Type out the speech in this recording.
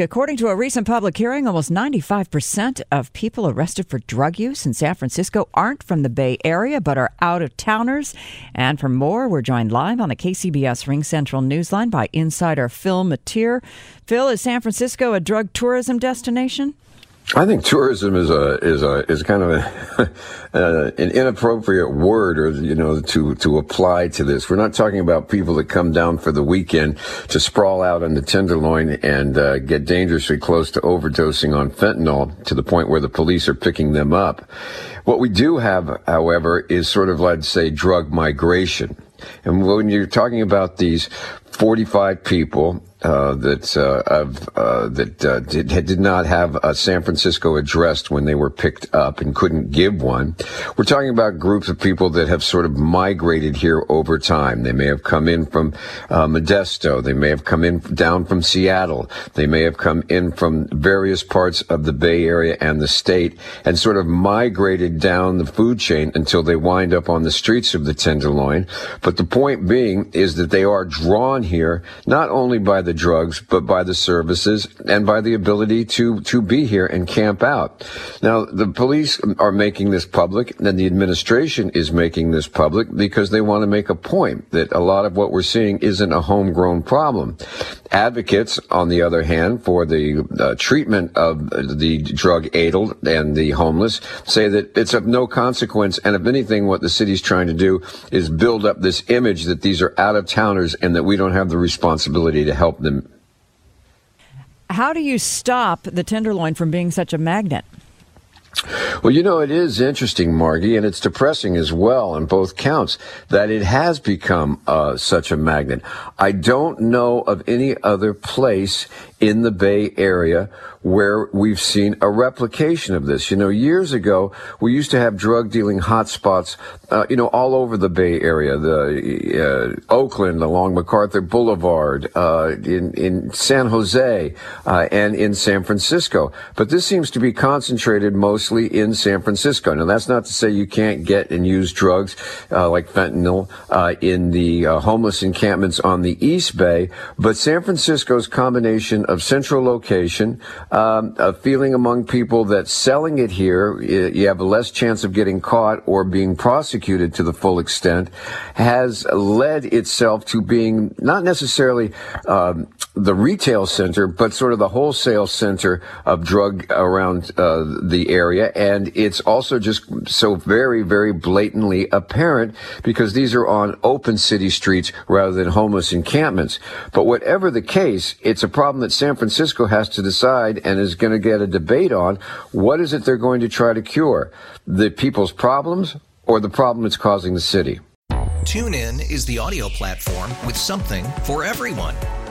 According to a recent public hearing, almost 95% of people arrested for drug use in San Francisco aren't from the Bay Area but are out of towners. And for more, we're joined live on the KCBS RingCentral Newsline by insider Phil Matier. Phil, is San Francisco a drug tourism destination? I think tourism is a is a is kind of a, uh, an inappropriate word, or you know, to to apply to this. We're not talking about people that come down for the weekend to sprawl out on the Tenderloin and uh, get dangerously close to overdosing on fentanyl to the point where the police are picking them up. What we do have, however, is sort of, let's say, drug migration. And when you're talking about these 45 people uh, that uh, uh, that uh, did, did not have a San Francisco address when they were picked up and couldn't give one. We're talking about groups of people that have sort of migrated here over time. They may have come in from uh, Modesto. They may have come in down from Seattle. They may have come in from various parts of the Bay Area and the state and sort of migrated down the food chain until they wind up on the streets of the Tenderloin. But the point being is that they are drawn here not only by the drugs, but by the services and by the ability to, to be here and camp out. Now, the police are making this public and the administration is making this public because they want to make a point that a lot of what we're seeing isn't a homegrown problem. Advocates, on the other hand, for the uh, treatment of the drug addled and the homeless say that it's of no consequence. And if anything, what the city's trying to do is build up this image that these are out of towners and that we don't have the responsibility to help them. How do you stop the Tenderloin from being such a magnet? Well, you know, it is interesting, Margie, and it's depressing as well on both counts that it has become uh, such a magnet. I don't know of any other place in the Bay Area where we've seen a replication of this. You know, years ago, we used to have drug dealing hotspots, uh, you know, all over the Bay Area, the uh, Oakland along MacArthur Boulevard, uh, in in San Jose, uh, and in San Francisco. But this seems to be concentrated mostly in San Francisco. Now, that's not to say you can't get and use drugs uh, like fentanyl uh, in the homeless encampments on the East Bay, but San Francisco's combination of central location, um, a feeling among people that selling it here, you have a less chance of getting caught or being prosecuted to the full extent, has led itself to being not necessarily um, the retail center, but sort of the wholesale center of drug around uh, the area. And it's also just so very, very blatantly apparent because these are on open city streets rather than homeless encampments. But whatever the case, it's a problem that San Francisco has to decide and is going to get a debate on. What is it they're going to try to cure? The people's problems or the problem it's causing the city? TuneIn is the audio platform with something for everyone.